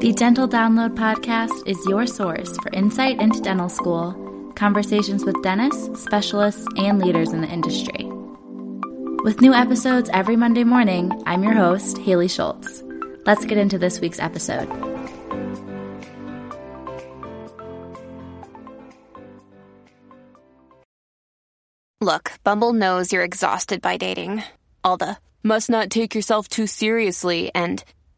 The Dental Download podcast is your source for insight into dental school, conversations with dentists, specialists, and leaders in the industry. With new episodes every Monday morning, I'm your host, Haley Schultz. Let's get into this week's episode. Look, Bumble knows you're exhausted by dating. All the must not take yourself too seriously and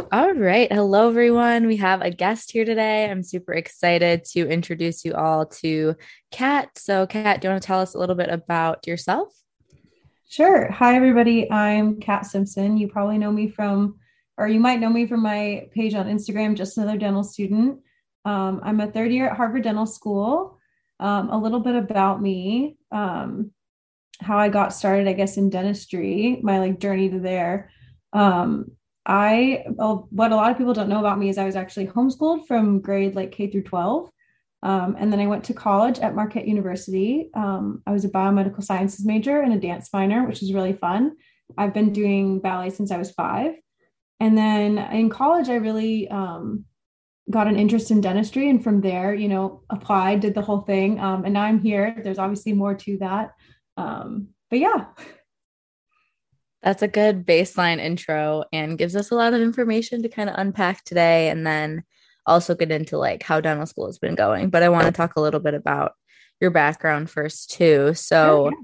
All right. Hello, everyone. We have a guest here today. I'm super excited to introduce you all to Cat. So, Cat, do you want to tell us a little bit about yourself? Sure. Hi, everybody. I'm Cat Simpson. You probably know me from, or you might know me from my page on Instagram, Just Another Dental Student. Um, I'm a third year at Harvard Dental School. Um, a little bit about me, um, how I got started, I guess, in dentistry, my like journey to there. Um, I, what a lot of people don't know about me is I was actually homeschooled from grade like K through 12. Um, and then I went to college at Marquette University. Um, I was a biomedical sciences major and a dance minor, which is really fun. I've been doing ballet since I was five. And then in college, I really um, got an interest in dentistry and from there you know applied did the whole thing um, and now i'm here there's obviously more to that um, but yeah that's a good baseline intro and gives us a lot of information to kind of unpack today and then also get into like how dental school has been going. But i want to talk a little bit about your background first too. So oh,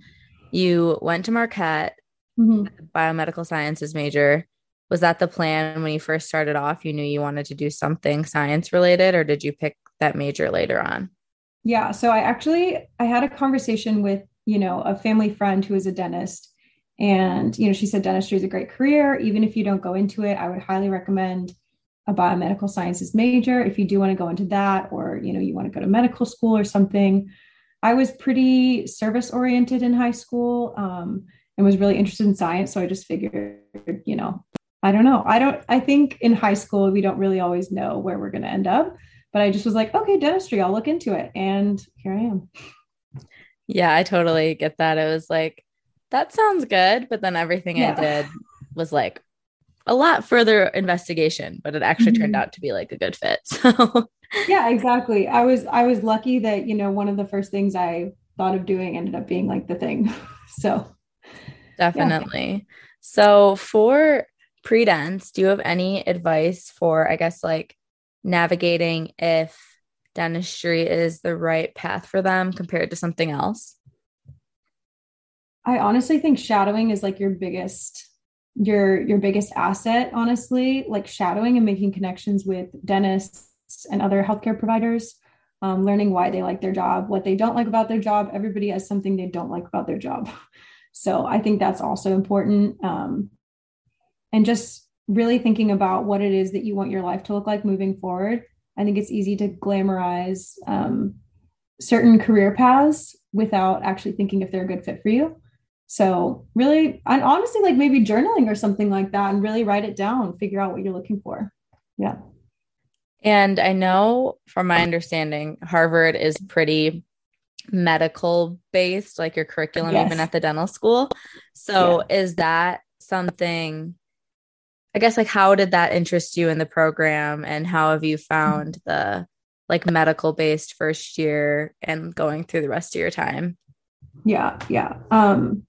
you went to marquette mm-hmm. biomedical sciences major. Was that the plan when you first started off? You knew you wanted to do something science related or did you pick that major later on? Yeah so i actually i had a conversation with you know a family friend who is a dentist and you know she said dentistry is a great career even if you don't go into it i would highly recommend a biomedical sciences major if you do want to go into that or you know you want to go to medical school or something i was pretty service oriented in high school um, and was really interested in science so i just figured you know I don't know. I don't, I think in high school, we don't really always know where we're going to end up. But I just was like, okay, dentistry, I'll look into it. And here I am. Yeah, I totally get that. It was like, that sounds good. But then everything yeah. I did was like a lot further investigation, but it actually mm-hmm. turned out to be like a good fit. So yeah, exactly. I was I was lucky that, you know, one of the first things I thought of doing ended up being like the thing. So definitely. Yeah. So for pre-dents, do you have any advice for, I guess, like navigating if dentistry is the right path for them compared to something else? I honestly think shadowing is like your biggest your your biggest asset honestly like shadowing and making connections with dentists and other healthcare providers um, learning why they like their job what they don't like about their job everybody has something they don't like about their job so i think that's also important um, and just really thinking about what it is that you want your life to look like moving forward. I think it's easy to glamorize um, certain career paths without actually thinking if they're a good fit for you. So, really, and honestly, like maybe journaling or something like that and really write it down, figure out what you're looking for. Yeah. And I know from my understanding, Harvard is pretty medical based, like your curriculum, yes. even at the dental school. So, yeah. is that something I guess like how did that interest you in the program and how have you found the like medical based first year and going through the rest of your time? Yeah, yeah. Um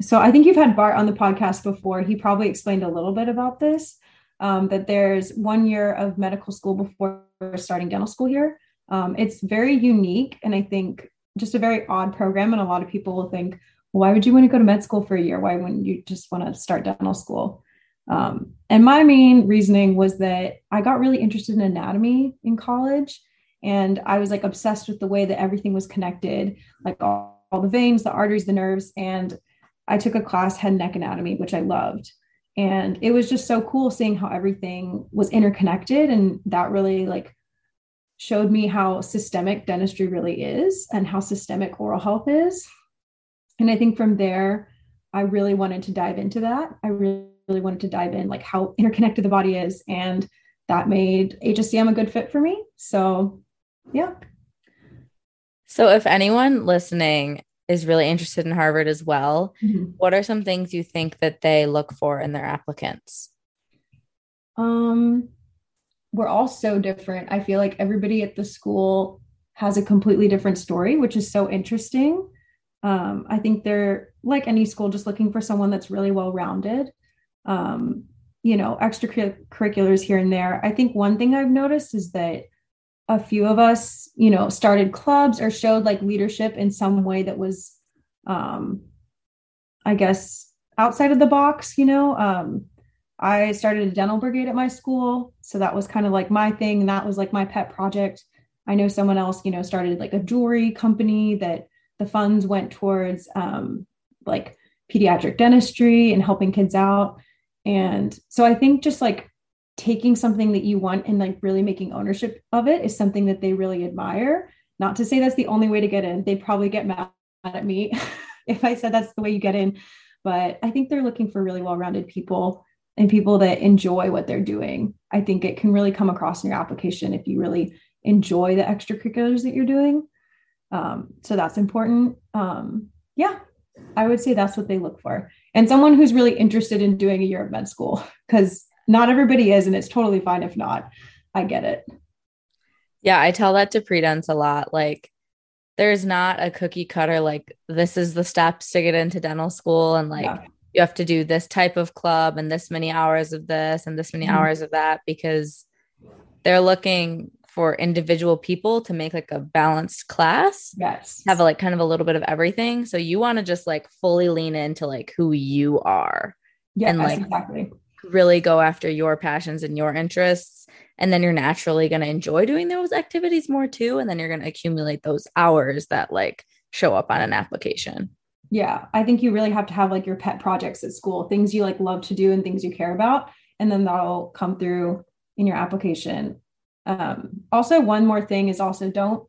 so I think you've had Bart on the podcast before. He probably explained a little bit about this. Um, that there's one year of medical school before starting dental school here. Um, it's very unique and I think just a very odd program. And a lot of people will think, why would you want to go to med school for a year? Why wouldn't you just want to start dental school? Um, and my main reasoning was that I got really interested in anatomy in college. And I was like obsessed with the way that everything was connected, like all, all the veins, the arteries, the nerves. And I took a class, head and neck anatomy, which I loved. And it was just so cool seeing how everything was interconnected. And that really like showed me how systemic dentistry really is and how systemic oral health is. And I think from there, I really wanted to dive into that. I really, really wanted to dive in like how interconnected the body is. And that made HSDM a good fit for me. So, yeah. So, if anyone listening is really interested in Harvard as well, mm-hmm. what are some things you think that they look for in their applicants? Um, we're all so different. I feel like everybody at the school has a completely different story, which is so interesting. Um, I think they're like any school, just looking for someone that's really well rounded. Um, you know, extracurriculars here and there. I think one thing I've noticed is that a few of us, you know, started clubs or showed like leadership in some way that was, um, I guess, outside of the box, you know. Um, I started a dental brigade at my school. So that was kind of like my thing. And that was like my pet project. I know someone else, you know, started like a jewelry company that the funds went towards um, like pediatric dentistry and helping kids out. And so I think just like taking something that you want and like really making ownership of it is something that they really admire. Not to say that's the only way to get in. They'd probably get mad at me if I said that's the way you get in. But I think they're looking for really well rounded people and people that enjoy what they're doing. I think it can really come across in your application if you really enjoy the extracurriculars that you're doing. Um, so that's important. Um, yeah, I would say that's what they look for. And someone who's really interested in doing a year of med school, because not everybody is, and it's totally fine if not. I get it. Yeah, I tell that to predents a lot. Like, there's not a cookie cutter, like, this is the steps to get into dental school, and like, yeah you have to do this type of club and this many hours of this and this many mm-hmm. hours of that because they're looking for individual people to make like a balanced class. Yes. Have a, like kind of a little bit of everything. So you want to just like fully lean into like who you are. Yeah, and like exactly. Really go after your passions and your interests. And then you're naturally going to enjoy doing those activities more too. And then you're going to accumulate those hours that like show up on an application. Yeah, I think you really have to have like your pet projects at school, things you like love to do and things you care about, and then that'll come through in your application. Um, also, one more thing is also don't.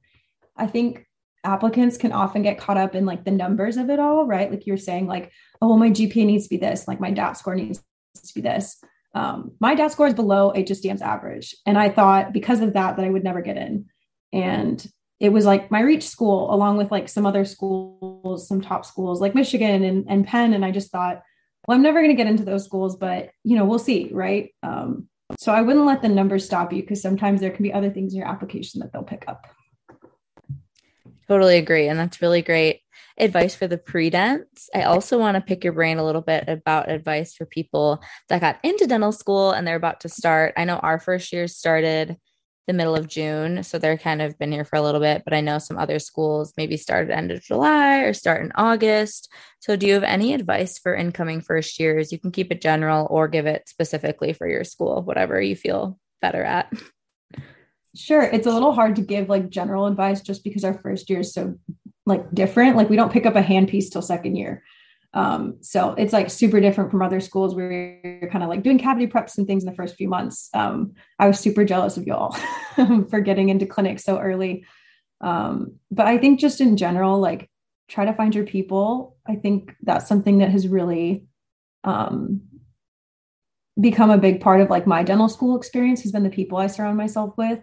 I think applicants can often get caught up in like the numbers of it all, right? Like you're saying, like, oh, my GPA needs to be this, like my DAT score needs to be this. Um, my DAT score is below HSDM's average, and I thought because of that that I would never get in. And it was like my reach school along with like some other schools some top schools like michigan and, and penn. And i just thought well i'm never going to get into those schools but you know we'll see right? Um, so i wouldn't let the numbers stop you because sometimes there can be other things in your application that they'll pick up. Totally agree. And that's really great advice for the pre-dents i also want to pick your brain a little bit about advice for people that got into dental school and they're about to start i know our first year started the middle of June. So they're kind of been here for a little bit, but I know some other schools maybe start at end of July or start in August. So do you have any advice for incoming first years? You can keep it general or give it specifically for your school, whatever you feel better at. Sure. It's a little hard to give like general advice just because our first year is so like different. Like we don't pick up a handpiece till second year. Um, so it's like super different from other schools where you're kind of like doing cavity preps and things in the first few months. Um, I was super jealous of y'all for getting into clinic so early. Um, but I think just in general, like try to find your people. I think that's something that has really um, become a big part of like my dental school experience has been the people I surround myself with.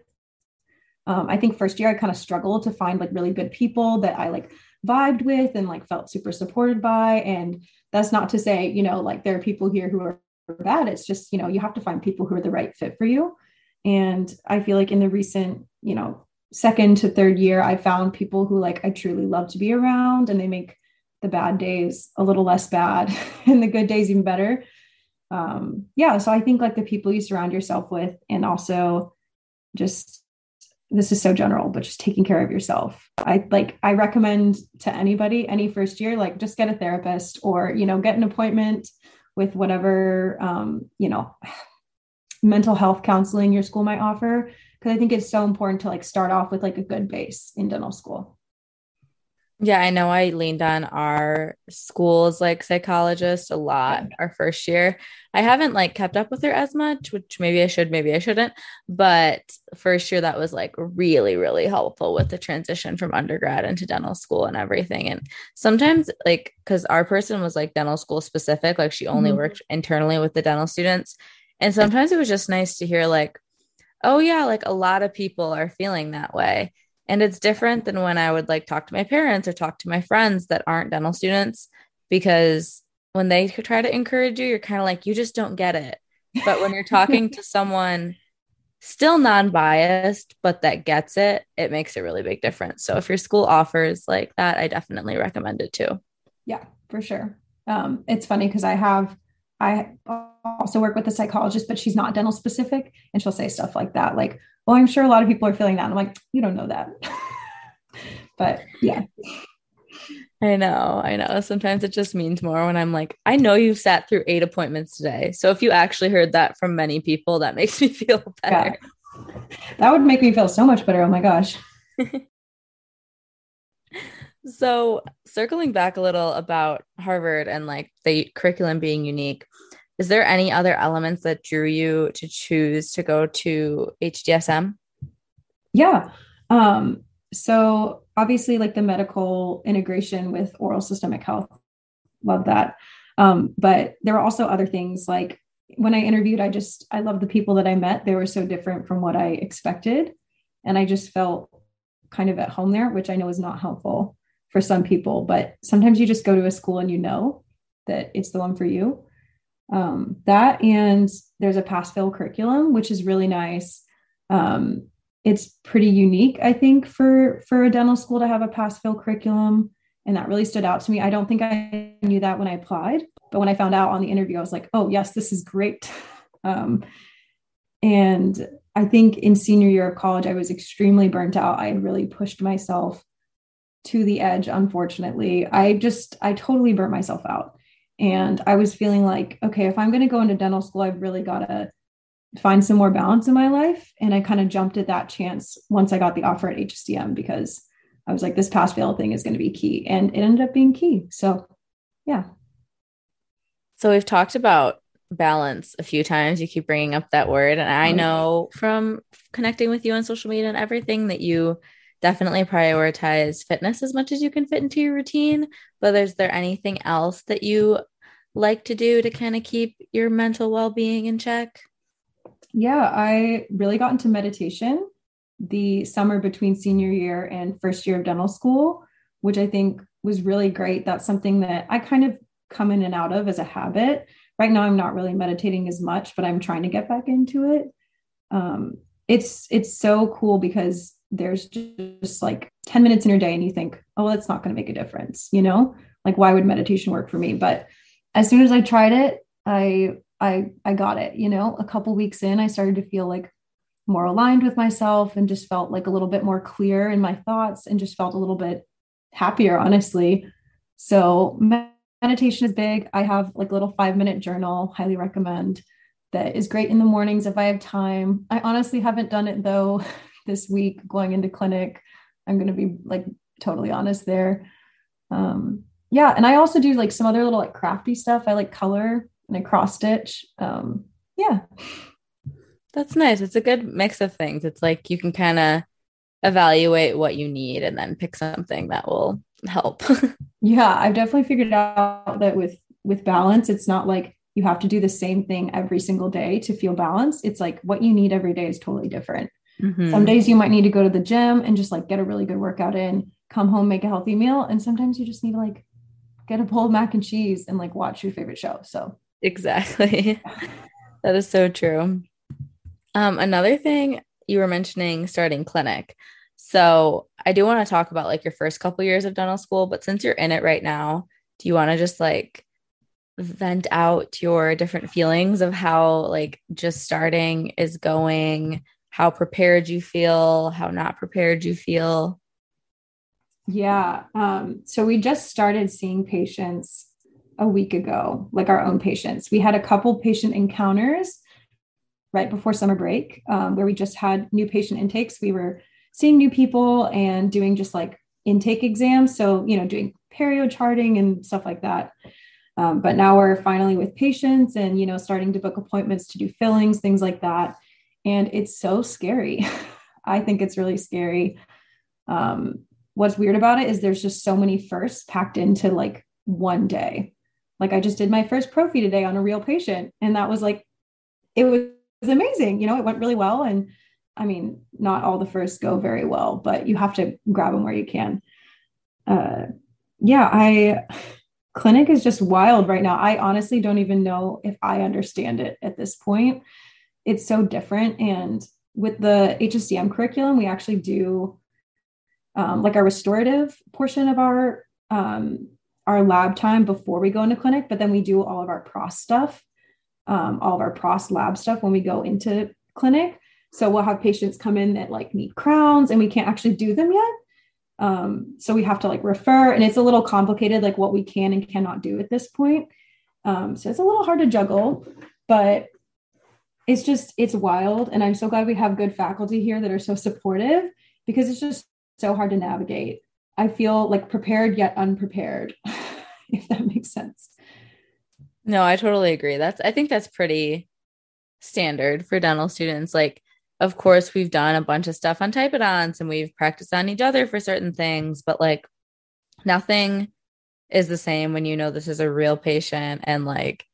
Um, I think first year I kind of struggled to find like really good people that I like vibed with and like felt super supported by. And that's not to say, you know, like there are people here who are bad. It's just, you know, you have to find people who are the right fit for you. And I feel like in the recent, you know, second to third year, I found people who like I truly love to be around and they make the bad days a little less bad and the good days even better. Um, yeah, so I think like the people you surround yourself with and also just this is so general, but just taking care of yourself. I like I recommend to anybody, any first year, like just get a therapist or you know get an appointment with whatever um, you know mental health counseling your school might offer because I think it's so important to like start off with like a good base in dental school. Yeah, I know I leaned on our school's like psychologist a lot our first year. I haven't like kept up with her as much, which maybe I should, maybe I shouldn't. But first year that was like really, really helpful with the transition from undergrad into dental school and everything. And sometimes like because our person was like dental school specific, like she only mm-hmm. worked internally with the dental students. And sometimes it was just nice to hear like, oh yeah, like a lot of people are feeling that way and it's different than when I would like talk to my parents or talk to my friends that aren't dental students because when they try to encourage you, you're kind of like, you just don't get it. But when you're talking to someone still non biased, but that gets it, it makes a really big difference. So if your school offers like that, I definitely recommend it too. Yeah, for sure. Um, it's funny because I have, I also work with a psychologist, but she's not dental specific. And she'll say stuff like that, like, well, I'm sure a lot of people are feeling that. I'm like, you don't know that. but yeah. I know, I know. Sometimes it just means more when I'm like, I know you've sat through eight appointments today. So if you actually heard that from many people, that makes me feel better. Yeah. That would make me feel so much better. Oh my gosh. so circling back a little about Harvard and like the curriculum being unique, is there any other elements that drew you to choose to go to HSDM? Yeah. Um, so obviously like the medical integration with oral systemic health, love that. Um, but there were also other things like when I interviewed, I just I love the people that I met. They were so different from what I expected. And I just felt kind of at home there, which I know is not helpful for some people, but sometimes you just go to a school and you know that it's the one for you um, that and there's a pass fail curriculum which is really nice. Um, it's pretty unique i think for for a dental school to have a pass fail curriculum. And that really stood out to me. I don't think i knew that when i applied but when i found out on the interview i was like oh yes this is great. Um, and i think in senior year of college i was extremely burnt out. I had really pushed myself to the edge unfortunately. I just i totally burnt myself out and I was feeling like, okay, if I'm going to go into dental school, I've really got to find some more balance in my life. And I kind of jumped at that chance once I got the offer at HSDM because I was like, this pass fail thing is going to be key. And it ended up being key. So, yeah. So we've talked about balance a few times. You keep bringing up that word. And I know from connecting with you on social media and everything that you definitely prioritize fitness as much as you can fit into your routine. But is there anything else that you like to do to kind of keep your mental well being in check? Yeah, I really got into meditation the summer between senior year and first year of dental school, which I think was really great. That's something that I kind of come in and out of as a habit. Right now, I'm not really meditating as much, but I'm trying to get back into it. Um, it's it's so cool because there's just like 10 minutes in your day and you think, oh, that's not going to make a difference, you know? Like why would meditation work for me? But as soon as I tried it, I I I got it, you know, a couple weeks in, I started to feel like more aligned with myself and just felt like a little bit more clear in my thoughts and just felt a little bit happier, honestly. So meditation is big. I have like a little five minute journal, highly recommend that is great in the mornings if I have time. I honestly haven't done it though this week going into clinic. I'm going to be like totally honest there. Um, yeah. And I also do like some other little like crafty stuff. I like color and I cross stitch. Um, yeah. That's nice. It's a good mix of things. It's like you can kind of evaluate what you need and then pick something that will help. yeah, I've definitely figured out that with with balance, it's not like you have to do the same thing every single day to feel balanced. It's like what you need every day is totally different. Mm-hmm. Some days you might need to go to the gym and just like get a really good workout in, come home, make a healthy meal. And sometimes you just need to like get a bowl of mac and cheese and like watch your favorite show. So exactly. that is so true. Um, another thing you were mentioning starting clinic. So I do want to talk about like your first couple years of dental school, but since you're in it right now, do you want to just like vent out your different feelings of how like just starting is going how prepared you feel, how not prepared you feel? Yeah. Um, so we just started seeing patients a week ago, like our own patients. We had a couple patient encounters right before summer break um, where we just had new patient intakes. We were seeing new people and doing just like intake exams. So, you know, doing perio charting and stuff like that. Um, but now we're finally with patients and, you know, starting to book appointments to do fillings, things like that. And it's so scary. I think it's really scary. Um, what's weird about it is there's just so many firsts packed into like one day. Like I just did my first prophy today on a real patient, and that was like, it was, it was amazing. You know, it went really well. And I mean, not all the firsts go very well, but you have to grab them where you can. Uh, yeah, I clinic is just wild right now. I honestly don't even know if I understand it at this point. It's so different. And with the HSDM curriculum, we actually do um, like our restorative portion of our um, our lab time before we go into clinic, but then we do all of our pros stuff, um, all of our pros lab stuff when we go into clinic. So we'll have patients come in that like need crowns and we can't actually do them yet. Um, so we have to like refer, and it's a little complicated, like what we can and cannot do at this point. Um, so it's a little hard to juggle, but it's just it's wild. And I'm so glad we have good faculty here that are so supportive because it's just so hard to navigate. I feel like prepared yet unprepared, if that makes sense. No, I totally agree. That's I think that's pretty standard for dental students. Like of course, we've done a bunch of stuff on typodonts and we've practiced on each other for certain things, but like nothing is the same when you know this is a real patient and like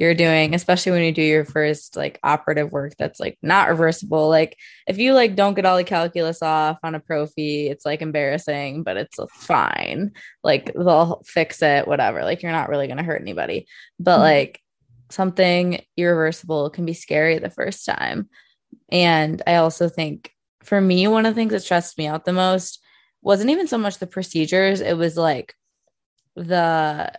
you're doing, especially when you do your first like operative work that's like not reversible. Like if you like don't get all the calculus off on a prophy, it's like embarrassing, but it's fine. Like they'll fix it, whatever. Like you're not really going to hurt anybody. But mm-hmm. like something irreversible can be scary the first time. And I also think for me, one of the things that stressed me out the most wasn't even so much the procedures, it was like the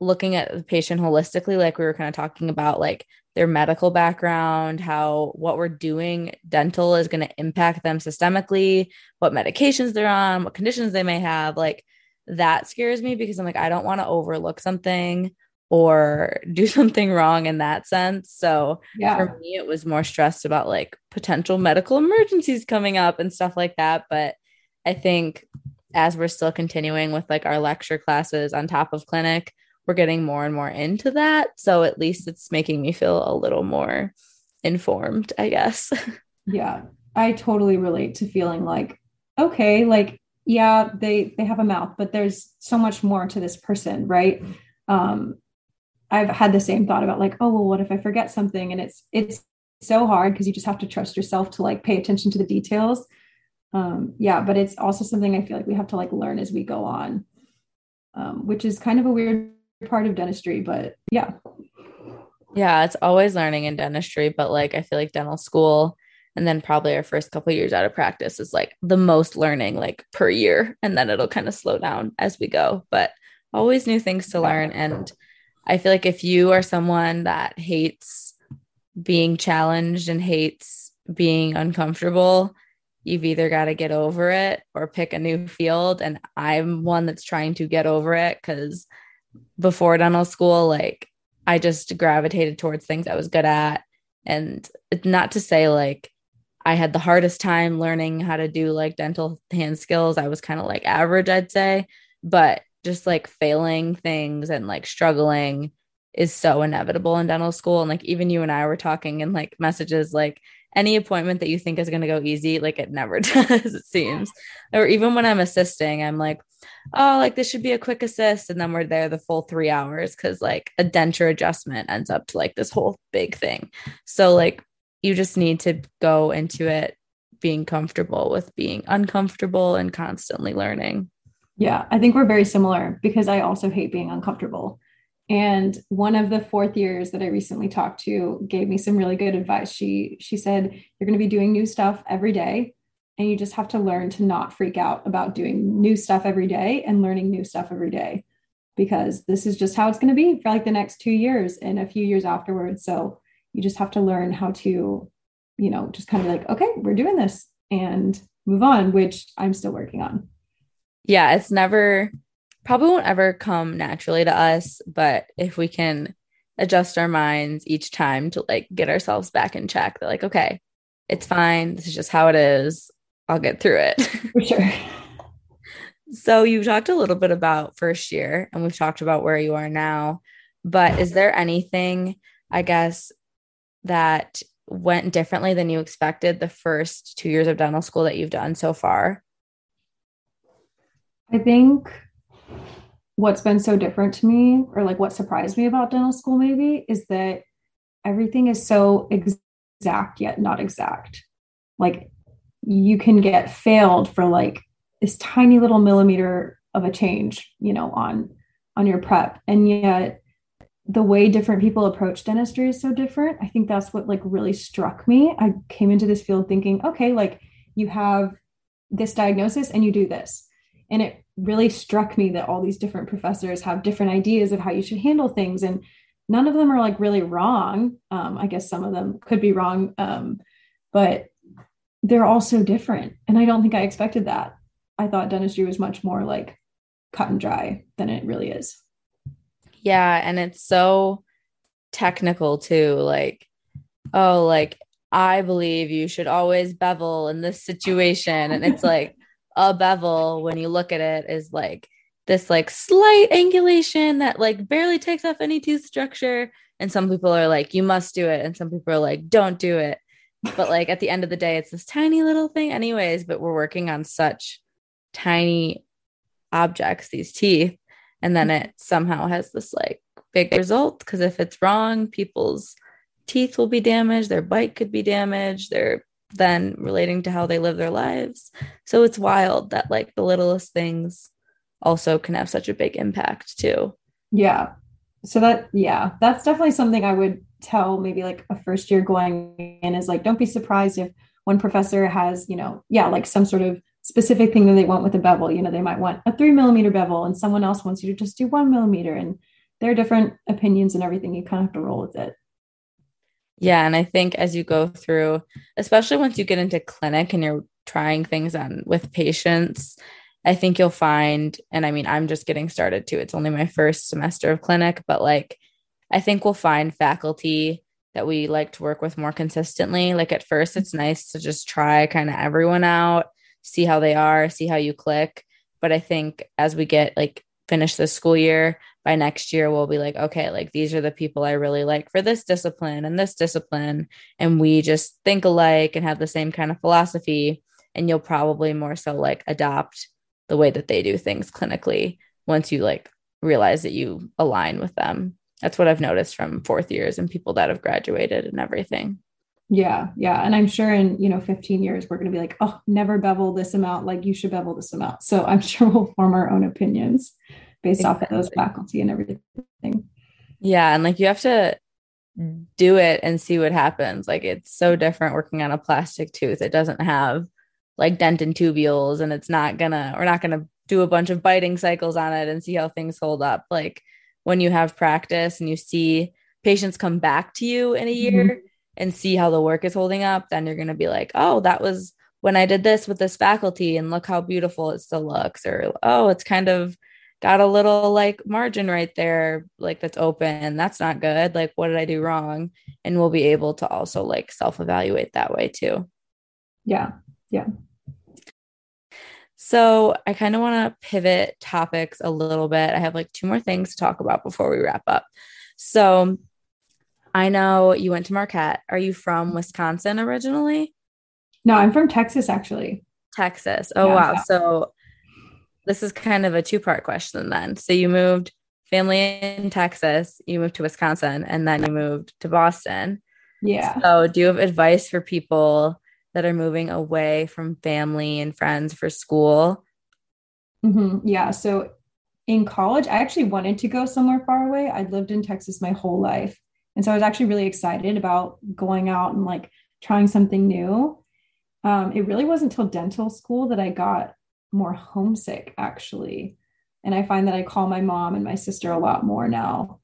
looking at the patient holistically, like we were kind of talking about, like their medical background, how what we're doing dental is going to impact them systemically, what medications they're on, what conditions they may have. Like that scares me because I'm like, I don't want to overlook something or do something wrong in that sense. So yeah. for me, it was more stressed about like potential medical emergencies coming up and stuff like that. But I think as we're still continuing with like our lecture classes on top of clinic, we're getting more and more into that. So at least it's making me feel a little more informed, I guess. yeah. I totally relate to feeling like, okay, like, yeah, they they have a mouth, but there's so much more to this person, right? Um, I've had the same thought about like, oh well, what if I forget something? And it's it's so hard because you just have to trust yourself to like pay attention to the details. Um, yeah, but it's also something I feel like we have to like learn as we go on, um, which is kind of a weird part of dentistry, but yeah. Yeah, it's always learning in dentistry, but like I feel like dental school and then probably our first couple years out of practice is like the most learning like per year and then it'll kind of slow down as we go, but always new things to learn and I feel like if you are someone that hates being challenged and hates being uncomfortable, you've either got to get over it or pick a new field. And I'm one that's trying to get over it because before dental school, like I just gravitated towards things I was good at. And not to say like I had the hardest time learning how to do like dental hand skills. I was kind of like average, I'd say. But just like failing things and like struggling is so inevitable in dental school. And like even you and I were talking in like messages like any appointment that you think is going to go easy, like it never does, it seems. Or even when I'm assisting, I'm like, oh, like this should be a quick assist. And then we're there the full three hours because like a denture adjustment ends up to like this whole big thing. So like you just need to go into it being comfortable with being uncomfortable and constantly learning. Yeah, I think we're very similar because I also hate being uncomfortable. And one of the fourth years that I recently talked to gave me some really good advice. She she said you're going to be doing new stuff every day and you just have to learn to not freak out about doing new stuff every day and learning new stuff every day because this is just how it's going to be for like the next 2 years and a few years afterwards. So you just have to learn how to you know just kind of like okay, we're doing this and move on, which I'm still working on yeah, it's never probably won't ever come naturally to us, but if we can adjust our minds each time to like get ourselves back in check, that like, okay, it's fine. This is just how it is. I'll get through it. For sure. So you talked a little bit about first year and we've talked about where you are now, but is there anything, I guess, that went differently than you expected the first two years of dental school that you've done so far? I think what's been so different to me, or like what surprised me about dental school, maybe, is that everything is so exact yet not exact. Like you can get failed for like this tiny little millimeter of a change, you know, on on your prep, and yet the way different people approach dentistry is so different. I think that's what like really struck me. I came into this field thinking, okay, like you have this diagnosis and you do this. And it really struck me that all these different professors have different ideas of how you should handle things. And none of them are like really wrong. Um, I guess some of them could be wrong. Um, but they're all so different. And I don't think I expected that. I thought dentistry was much more like cut and dry than it really is. Yeah. And it's so technical too. Like, oh, like, I believe you should always bevel in this situation. And it's like a bevel, when you look at it, is like this like slight angulation that like barely takes off any tooth structure. And some people are like, you must do it. And some people are like, don't do it. But like at the end of the day, it's this tiny little thing, anyways. But we're working on such tiny objects, these teeth, and then it somehow has this like big result because if it's wrong people's teeth will be damaged their bite could be damaged they're then relating to how they live their lives. So it's wild that like the littlest things also can have such a big impact too. Yeah. So that yeah that's definitely something i would tell maybe like a first year going in is like don't be surprised if one professor has you know yeah like some sort of specific thing that they want with a bevel. You know, they might want a three millimeter bevel and someone else wants you to just do one millimeter. And there are different opinions and everything. You kind of have to roll with it. Yeah. And I think as you go through, especially once you get into clinic and you're trying things on with patients, I think you'll find, and I mean, I'm just getting started too. It's only my first semester of clinic, but like, I think we'll find faculty that we like to work with more consistently. Like at first, it's mm-hmm. nice to just try kind of everyone out see how they are, see how you click. But I think as we get like finish this school year, by next year we'll be like, okay, like these are the people I really like for this discipline and this discipline. And we just think alike and have the same kind of philosophy. And you'll probably more so like adopt the way that they do things clinically once you like realize that you align with them. That's what I've noticed from fourth years and people that have graduated and everything. Yeah, yeah. And I'm sure in, you know, 15 years, we're going to be like, oh, never bevel this amount. Like you should bevel this amount. So I'm sure we'll form our own opinions based exactly. off of those faculty and everything. Yeah. And like you have to do it and see what happens. Like it's so different working on a plastic tooth. It doesn't have like dentin tubules and it's not gonna, we're not gonna do a bunch of biting cycles on it and see how things hold up. Like when you have practice and you see patients come back to you in a year. Mm-hmm and see how the work is holding up, then you're going to be like, oh, that was when I did this with this faculty and look how beautiful it still looks. Or, oh, it's kind of got a little like margin right there, like that's open. That's not good. Like, what did I do wrong? And we'll be able to also like self evaluate that way too. Yeah. Yeah. So I kind of want to pivot topics a little bit. I have like two more things to talk about before we wrap up. So I know you went to Marquette. Are you from Wisconsin originally? No, I'm from Texas actually. Texas. Oh yeah, wow. Yeah. So this is kind of a two-part question then. So you moved family in Texas, you moved to Wisconsin, and then you moved to Boston. Yeah. So do you have advice for people that are moving away from family and friends for school? Mm-hmm. Yeah. So in college, I actually wanted to go somewhere far away. I'd lived in Texas my whole life. And so I was actually really excited about going out and like trying something new. Um, it really wasn't until dental school that I got more homesick, actually. And I find that I call my mom and my sister a lot more now.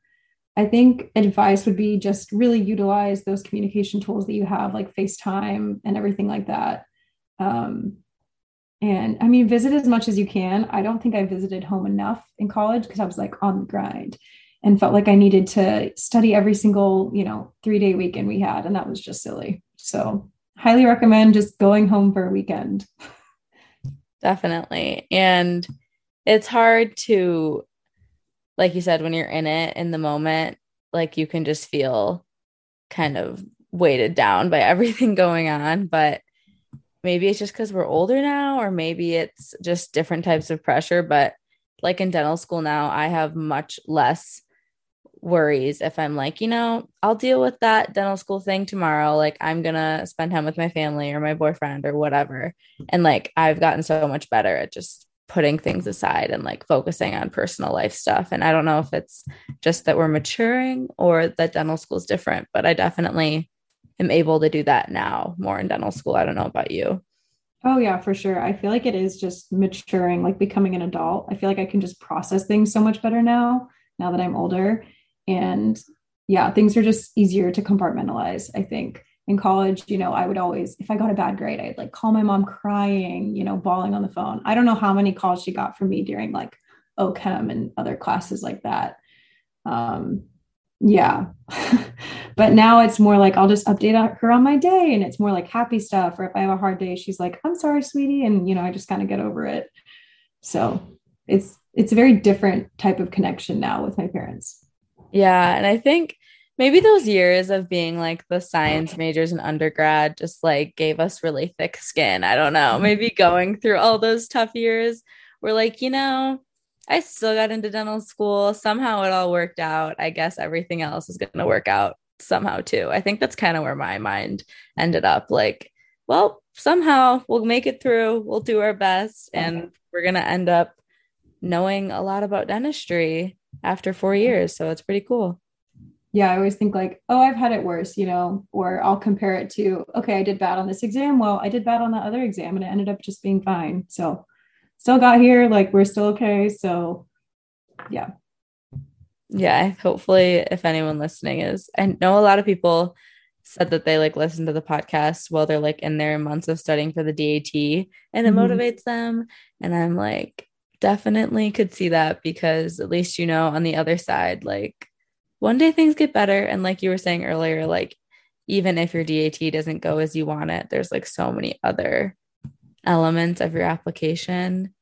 I think advice would be just really utilize those communication tools that you have, like FaceTime and everything like that. Um, and I mean, visit as much as you can. I don't think I visited home enough in college because I was like on the grind and felt like I needed to study every single, you know, three day weekend we had. And that was just silly. So, highly recommend just going home for a weekend. Definitely. And it's hard to like you said when you're in it in the moment like you can just feel kind of weighted down by everything going on but maybe it's just because we're older now or maybe it's just different types of pressure but like in dental school now i have much less worries if i'm like you know i'll deal with that dental school thing tomorrow like i'm gonna spend time with my family or my boyfriend or whatever and like i've gotten so much better at just putting things aside and like focusing on personal life stuff. And I don't know if it's just that we're maturing or that dental school is different, but I definitely am able to do that now more in dental school. I don't know about you. Oh, yeah, for sure. I feel like it is just maturing, like becoming an adult. I feel like I can just process things so much better now, now that I'm older. And yeah, things are just easier to compartmentalize, I think in college, you know, I would always, if I got a bad grade, I'd like call my mom crying, you know, bawling on the phone. I don't know how many calls she got from me during like OChem and other classes like that. Um, yeah. but now it's more like I'll just update her on my day and it's more like happy stuff. Or if I have a hard day, she's like, I'm sorry, sweetie. And, you know, I just kind of get over it. So it's, it's a very different type of connection now with my parents. Yeah. And I think, maybe those years of being like the science majors in undergrad just like gave us really thick skin. I don't know. Mm-hmm. Maybe going through all those tough years, we're like, you know, I still got into dental school. Somehow it all worked out. I guess everything else is going to work out somehow too. I think that's kind of where my mind ended up. Like, well, somehow we'll make it through. We'll do our best mm-hmm. and we're going to end up knowing a lot about dentistry after four mm-hmm. years. So it's pretty cool yeah, I always think like, oh, I've had it worse, you know, or I'll compare it to, okay, I did bad on this exam. Well, I did bad on the other exam and it ended up just being fine. So still got here, like we're still okay. So yeah. Yeah. Hopefully, if anyone listening is, I know a lot of people said that they like listen to the podcast while they're like in their months of studying for the DAT and it mm-hmm. motivates them. And I'm like, definitely could see that because at least you know on the other side, like one day things get better. And like you were saying earlier, like even if your DAT doesn't go as you want it, there's like so many other elements of your application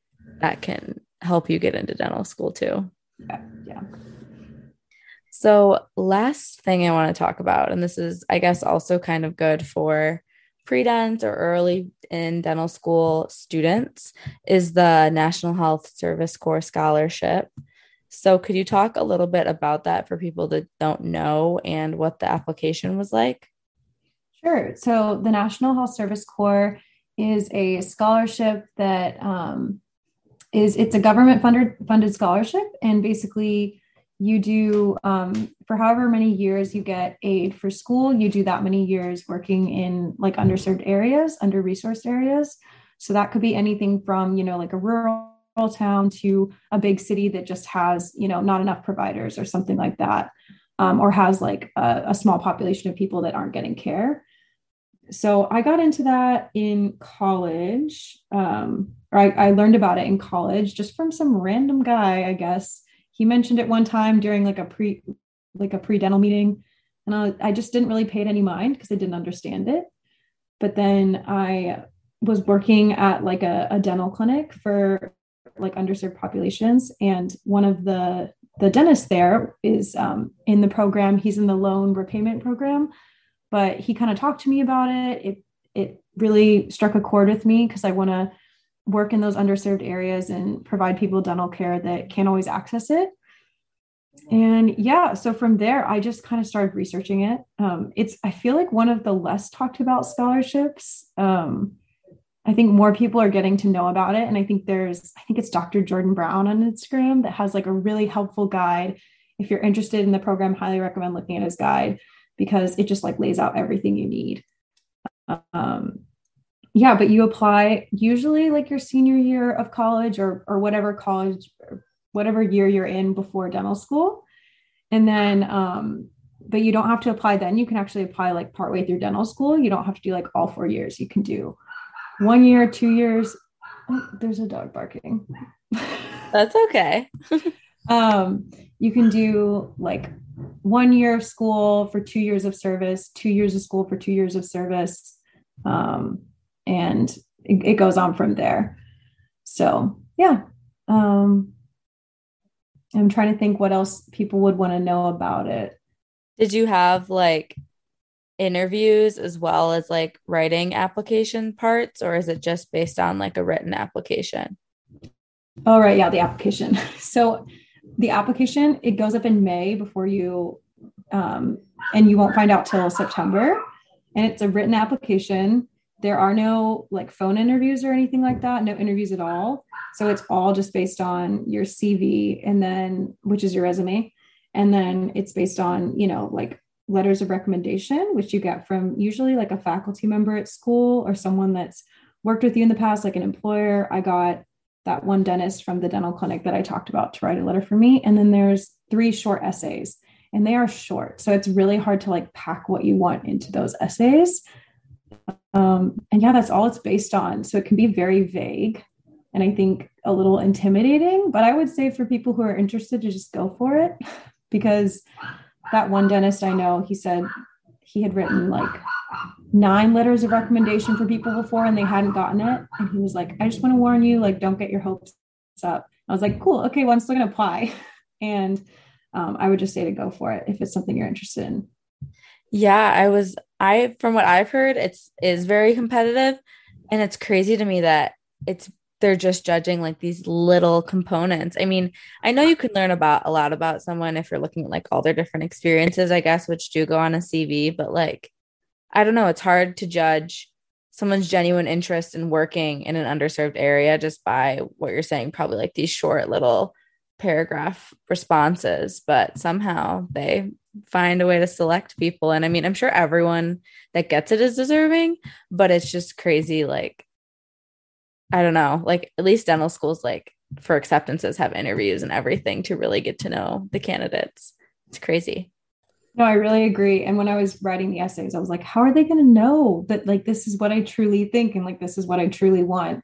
that can help you get into dental school too. Yeah. yeah. So, last thing I want to talk about, and this is, I guess, also kind of good for pre dent or early in dental school students, is the National Health Service Corps Scholarship. So, could you talk a little bit about that for people that don't know and what the application was like? Sure. So, the National Health Service Corps is a scholarship that um, is it's a government funded funded scholarship, and basically you do um, for however many years you get aid for school you do that many years working in like underserved areas under resourced areas so that could be anything from you know like a rural town to a big city that just has you know not enough providers or something like that um, or has like a, a, small population of people that aren't getting care. So i got into that in college um, or I, I learned about it in college just from some random guy i guess. He mentioned it one time during like a pre like a pre-dental meeting and I, I just didn't really pay it any mind because i didn't understand it. But then i was working at like a, a dental clinic for like underserved populations. And one of the the dentist there is um, in the program. He's in the loan repayment program, but he kind of talked to me about it. It it really struck a chord with me because I want to work in those underserved areas and provide people dental care that can't always access it. And yeah, so from there, I just kind of started researching it. Um, it's I feel like one of the less talked about scholarships. Um, I think more people are getting to know about it. And I think there's, I think it's Dr. Jordan Brown on Instagram that has like a really helpful guide. If you're interested in the program, highly recommend looking at his guide because it just like lays out everything you need. Um, yeah, but you apply usually like your senior year of college or or whatever college, whatever year you're in before dental school, and then um, but you don't have to apply then. You can actually apply like partway through dental school. You don't have to do like all four years. You can do one year, two years. Oh, there's a dog barking. That's okay. um, you can do like one year of school for two years of service, two years of school for two years of service. Um, and it, it goes on from there. So, yeah. Um, I'm trying to think what else people would want to know about it. Did you have like interviews as well as like writing application parts, or is it just based on like a written application? Oh, right. Yeah, the application. So the application, it goes up in May before you, um, and you won't find out till September. And it's a written application. There are no like phone interviews or anything like that, no interviews at all. So it's all just based on your CV and then, which is your resume. And then it's based on, you know, like letters of recommendation, which you get from usually like a faculty member at school or someone that's worked with you in the past, like an employer. I got that one dentist from the dental clinic that I talked about to write a letter for me. And then there's three short essays, and they are short. So it's really hard to like pack what you want into those essays. Um, and yeah, that's all it's based on. So it can be very vague and I think a little intimidating. But I would say for people who are interested to just go for it because that one dentist I know, he said he had written like nine letters of recommendation for people before and they hadn't gotten it. And he was like, I just want to warn you, like, don't get your hopes up. I was like, cool. Okay. Well, I'm still going to apply. And um, I would just say to go for it if it's something you're interested in. Yeah. I was, I, from what I've heard, it's, is very competitive. And it's crazy to me that it's they're just judging like these little components. I mean, I know you can learn about a lot about someone if you're looking at like all their different experiences, I guess, which do go on a CV, but like, I don't know, it's hard to judge someone's genuine interest in working in an underserved area just by what you're saying, probably like these short little paragraph responses, but somehow they find a way to select people. And I mean, I'm sure everyone that gets it is deserving, but it's just crazy. Like, I don't know, like at least dental schools, like for acceptances, have interviews and everything to really get to know the candidates. It's crazy. No, I really agree. And when I was writing the essays, I was like, how are they going to know that like this is what I truly think and like this is what I truly want?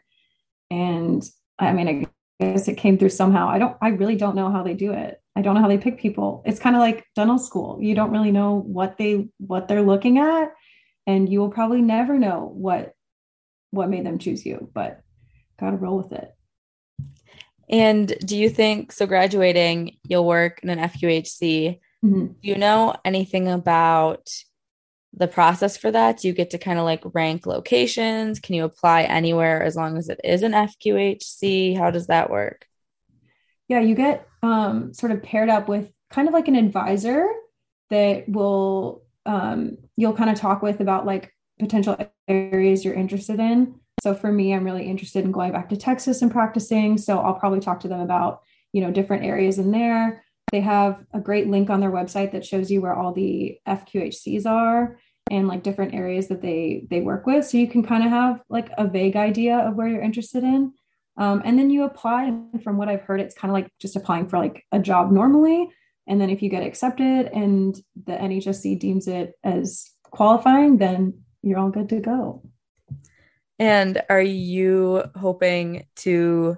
And I mean, I guess it came through somehow. I don't, I really don't know how they do it. I don't know how they pick people. It's kind of like dental school. You don't really know what they what they're looking at, and you will probably never know what what made them choose you. But got to roll with it. And do you think so? Graduating, you'll work in an FQHC. Mm-hmm. Do you know anything about the process for that? Do you get to kind of like rank locations? Can you apply anywhere as long as it is an FQHC? How does that work? Yeah, you get um, sort of paired up with kind of like an advisor that will um, you'll kind of talk with about like potential areas you're interested in. So for me, I'm really interested in going back to Texas and practicing. So I'll probably talk to them about, you know, different areas in there. They have a great link on their website that shows you where all the FQHCs are and like different areas that they they work with. So you can kind of have like a vague idea of where you're interested in. Um, and then you apply. And from what I've heard, it's kind of like just applying for like a job normally. And then if you get accepted and the NHSC deems it as qualifying, then you're all good to go. And are you hoping to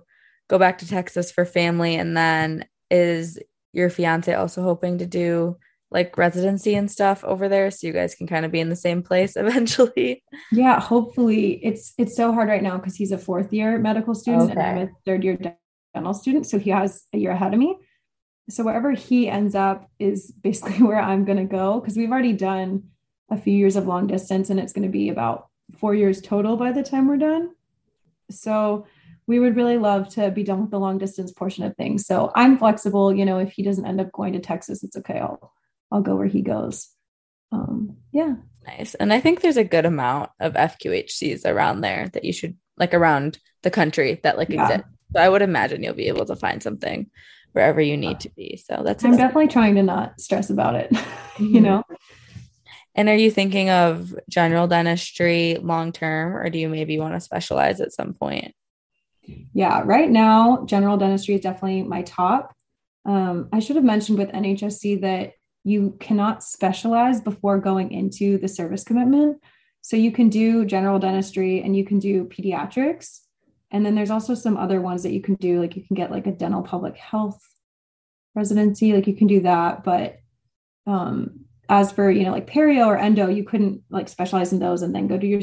go back to Texas for family? And then is your fiance also hoping to do like residency and stuff over there so you guys can kind of be in the same place eventually? Yeah, hopefully. It's it's so hard right now because he's a fourth year medical student okay. and I'm a third year dental student. So he has a year ahead of me. So wherever he ends up is basically where I'm gonna go because we've already done a few years of long distance and it's going to be about four years total by the time we're done. So we would really love to be done with the long distance portion of things. So I'm flexible. You know, if he doesn't end up going to Texas, it's okay. I'll I'll go where he goes. Um, yeah. Nice. And I think there's a good amount of FQHCs around there that you should like around the country that like yeah. exist. So I would imagine you'll be able to find something wherever you need to be. So that's I'm exciting. definitely trying to not stress about it. you mm-hmm. know, and are you thinking of general dentistry long term, or do you maybe want to specialize at some point? Yeah, right now, general dentistry is definitely my top. Um, I should have mentioned with NHSC that you cannot specialize before going into the service commitment. So you can do general dentistry and you can do pediatrics. And then there's also some other ones that you can do, like you can get like a dental public health residency, like you can do that. But um, as for you know like perio or endo you couldn't like specialize in those and then go do your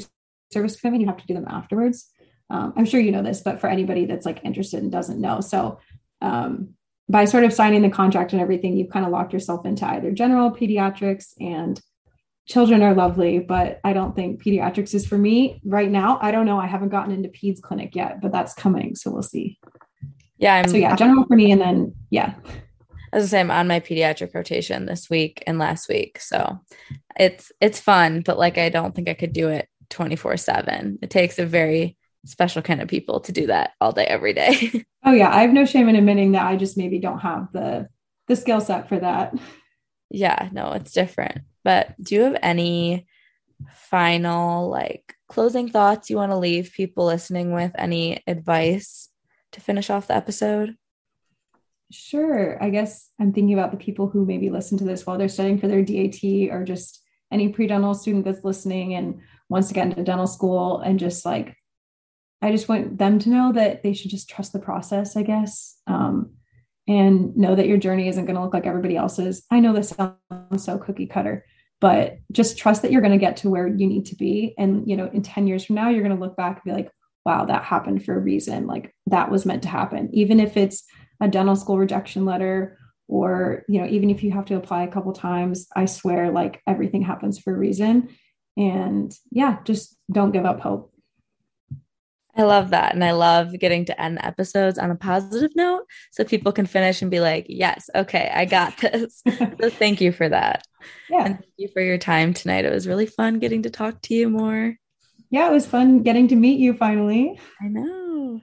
service commitment you have to do them afterwards um, I'm sure you know this, but for anybody that's like interested and doesn't know. So um, by sort of signing the contract and everything, you've kind of locked yourself into either general pediatrics and children are lovely, but I don't think pediatrics is for me right now. I don't know. I haven't gotten into peds clinic yet, but that's coming. So we'll see. Yeah. I'm, so yeah, general for me. And then, yeah. As I say, I'm on my pediatric rotation this week and last week. So it's, it's fun, but like, I don't think I could do it 24 seven. It takes a very special kind of people to do that all day, every day. oh yeah. I have no shame in admitting that I just maybe don't have the, the skill set for that. Yeah, no, it's different. But do you have any final like closing thoughts you want to leave people listening with? Any advice to finish off the episode? Sure. I guess I'm thinking about the people who maybe listen to this while they're studying for their DAT or just any pre-dental student that's listening and wants to get into dental school and just like I just want them to know that they should just trust the process, I guess. Um, and know that your journey isn't going to look like everybody else's. I know this sounds so cookie cutter, but just trust that you're going to get to where you need to be. And, you know, in 10 years from now, you're going to look back and be like, wow, that happened for a reason. Like that was meant to happen. Even if it's a dental school rejection letter or, you know, even if you have to apply a couple times, I swear like everything happens for a reason. And yeah, just don't give up hope. I love that. And I love getting to end the episodes on a positive note so people can finish and be like, yes, okay, I got this. so thank you for that. Yeah. And thank you for your time tonight. It was really fun getting to talk to you more. Yeah, it was fun getting to meet you finally. I know.